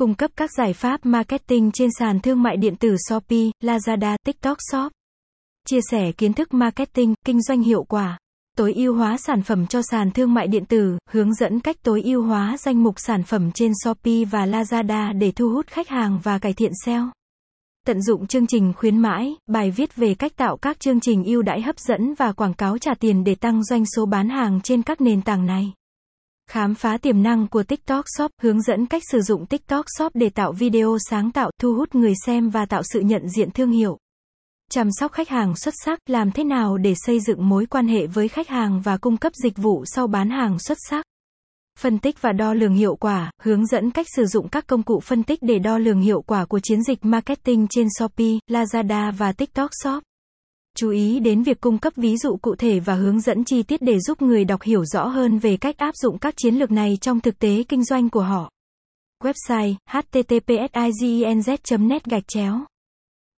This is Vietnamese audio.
cung cấp các giải pháp marketing trên sàn thương mại điện tử Shopee, Lazada, TikTok Shop. Chia sẻ kiến thức marketing, kinh doanh hiệu quả. Tối ưu hóa sản phẩm cho sàn thương mại điện tử, hướng dẫn cách tối ưu hóa danh mục sản phẩm trên Shopee và Lazada để thu hút khách hàng và cải thiện SEO. Tận dụng chương trình khuyến mãi, bài viết về cách tạo các chương trình ưu đãi hấp dẫn và quảng cáo trả tiền để tăng doanh số bán hàng trên các nền tảng này. Khám phá tiềm năng của TikTok Shop, hướng dẫn cách sử dụng TikTok Shop để tạo video sáng tạo, thu hút người xem và tạo sự nhận diện thương hiệu. Chăm sóc khách hàng xuất sắc, làm thế nào để xây dựng mối quan hệ với khách hàng và cung cấp dịch vụ sau bán hàng xuất sắc. Phân tích và đo lường hiệu quả, hướng dẫn cách sử dụng các công cụ phân tích để đo lường hiệu quả của chiến dịch marketing trên Shopee, Lazada và TikTok Shop. Chú ý đến việc cung cấp ví dụ cụ thể và hướng dẫn chi tiết để giúp người đọc hiểu rõ hơn về cách áp dụng các chiến lược này trong thực tế kinh doanh của họ. Website https net gạch chéo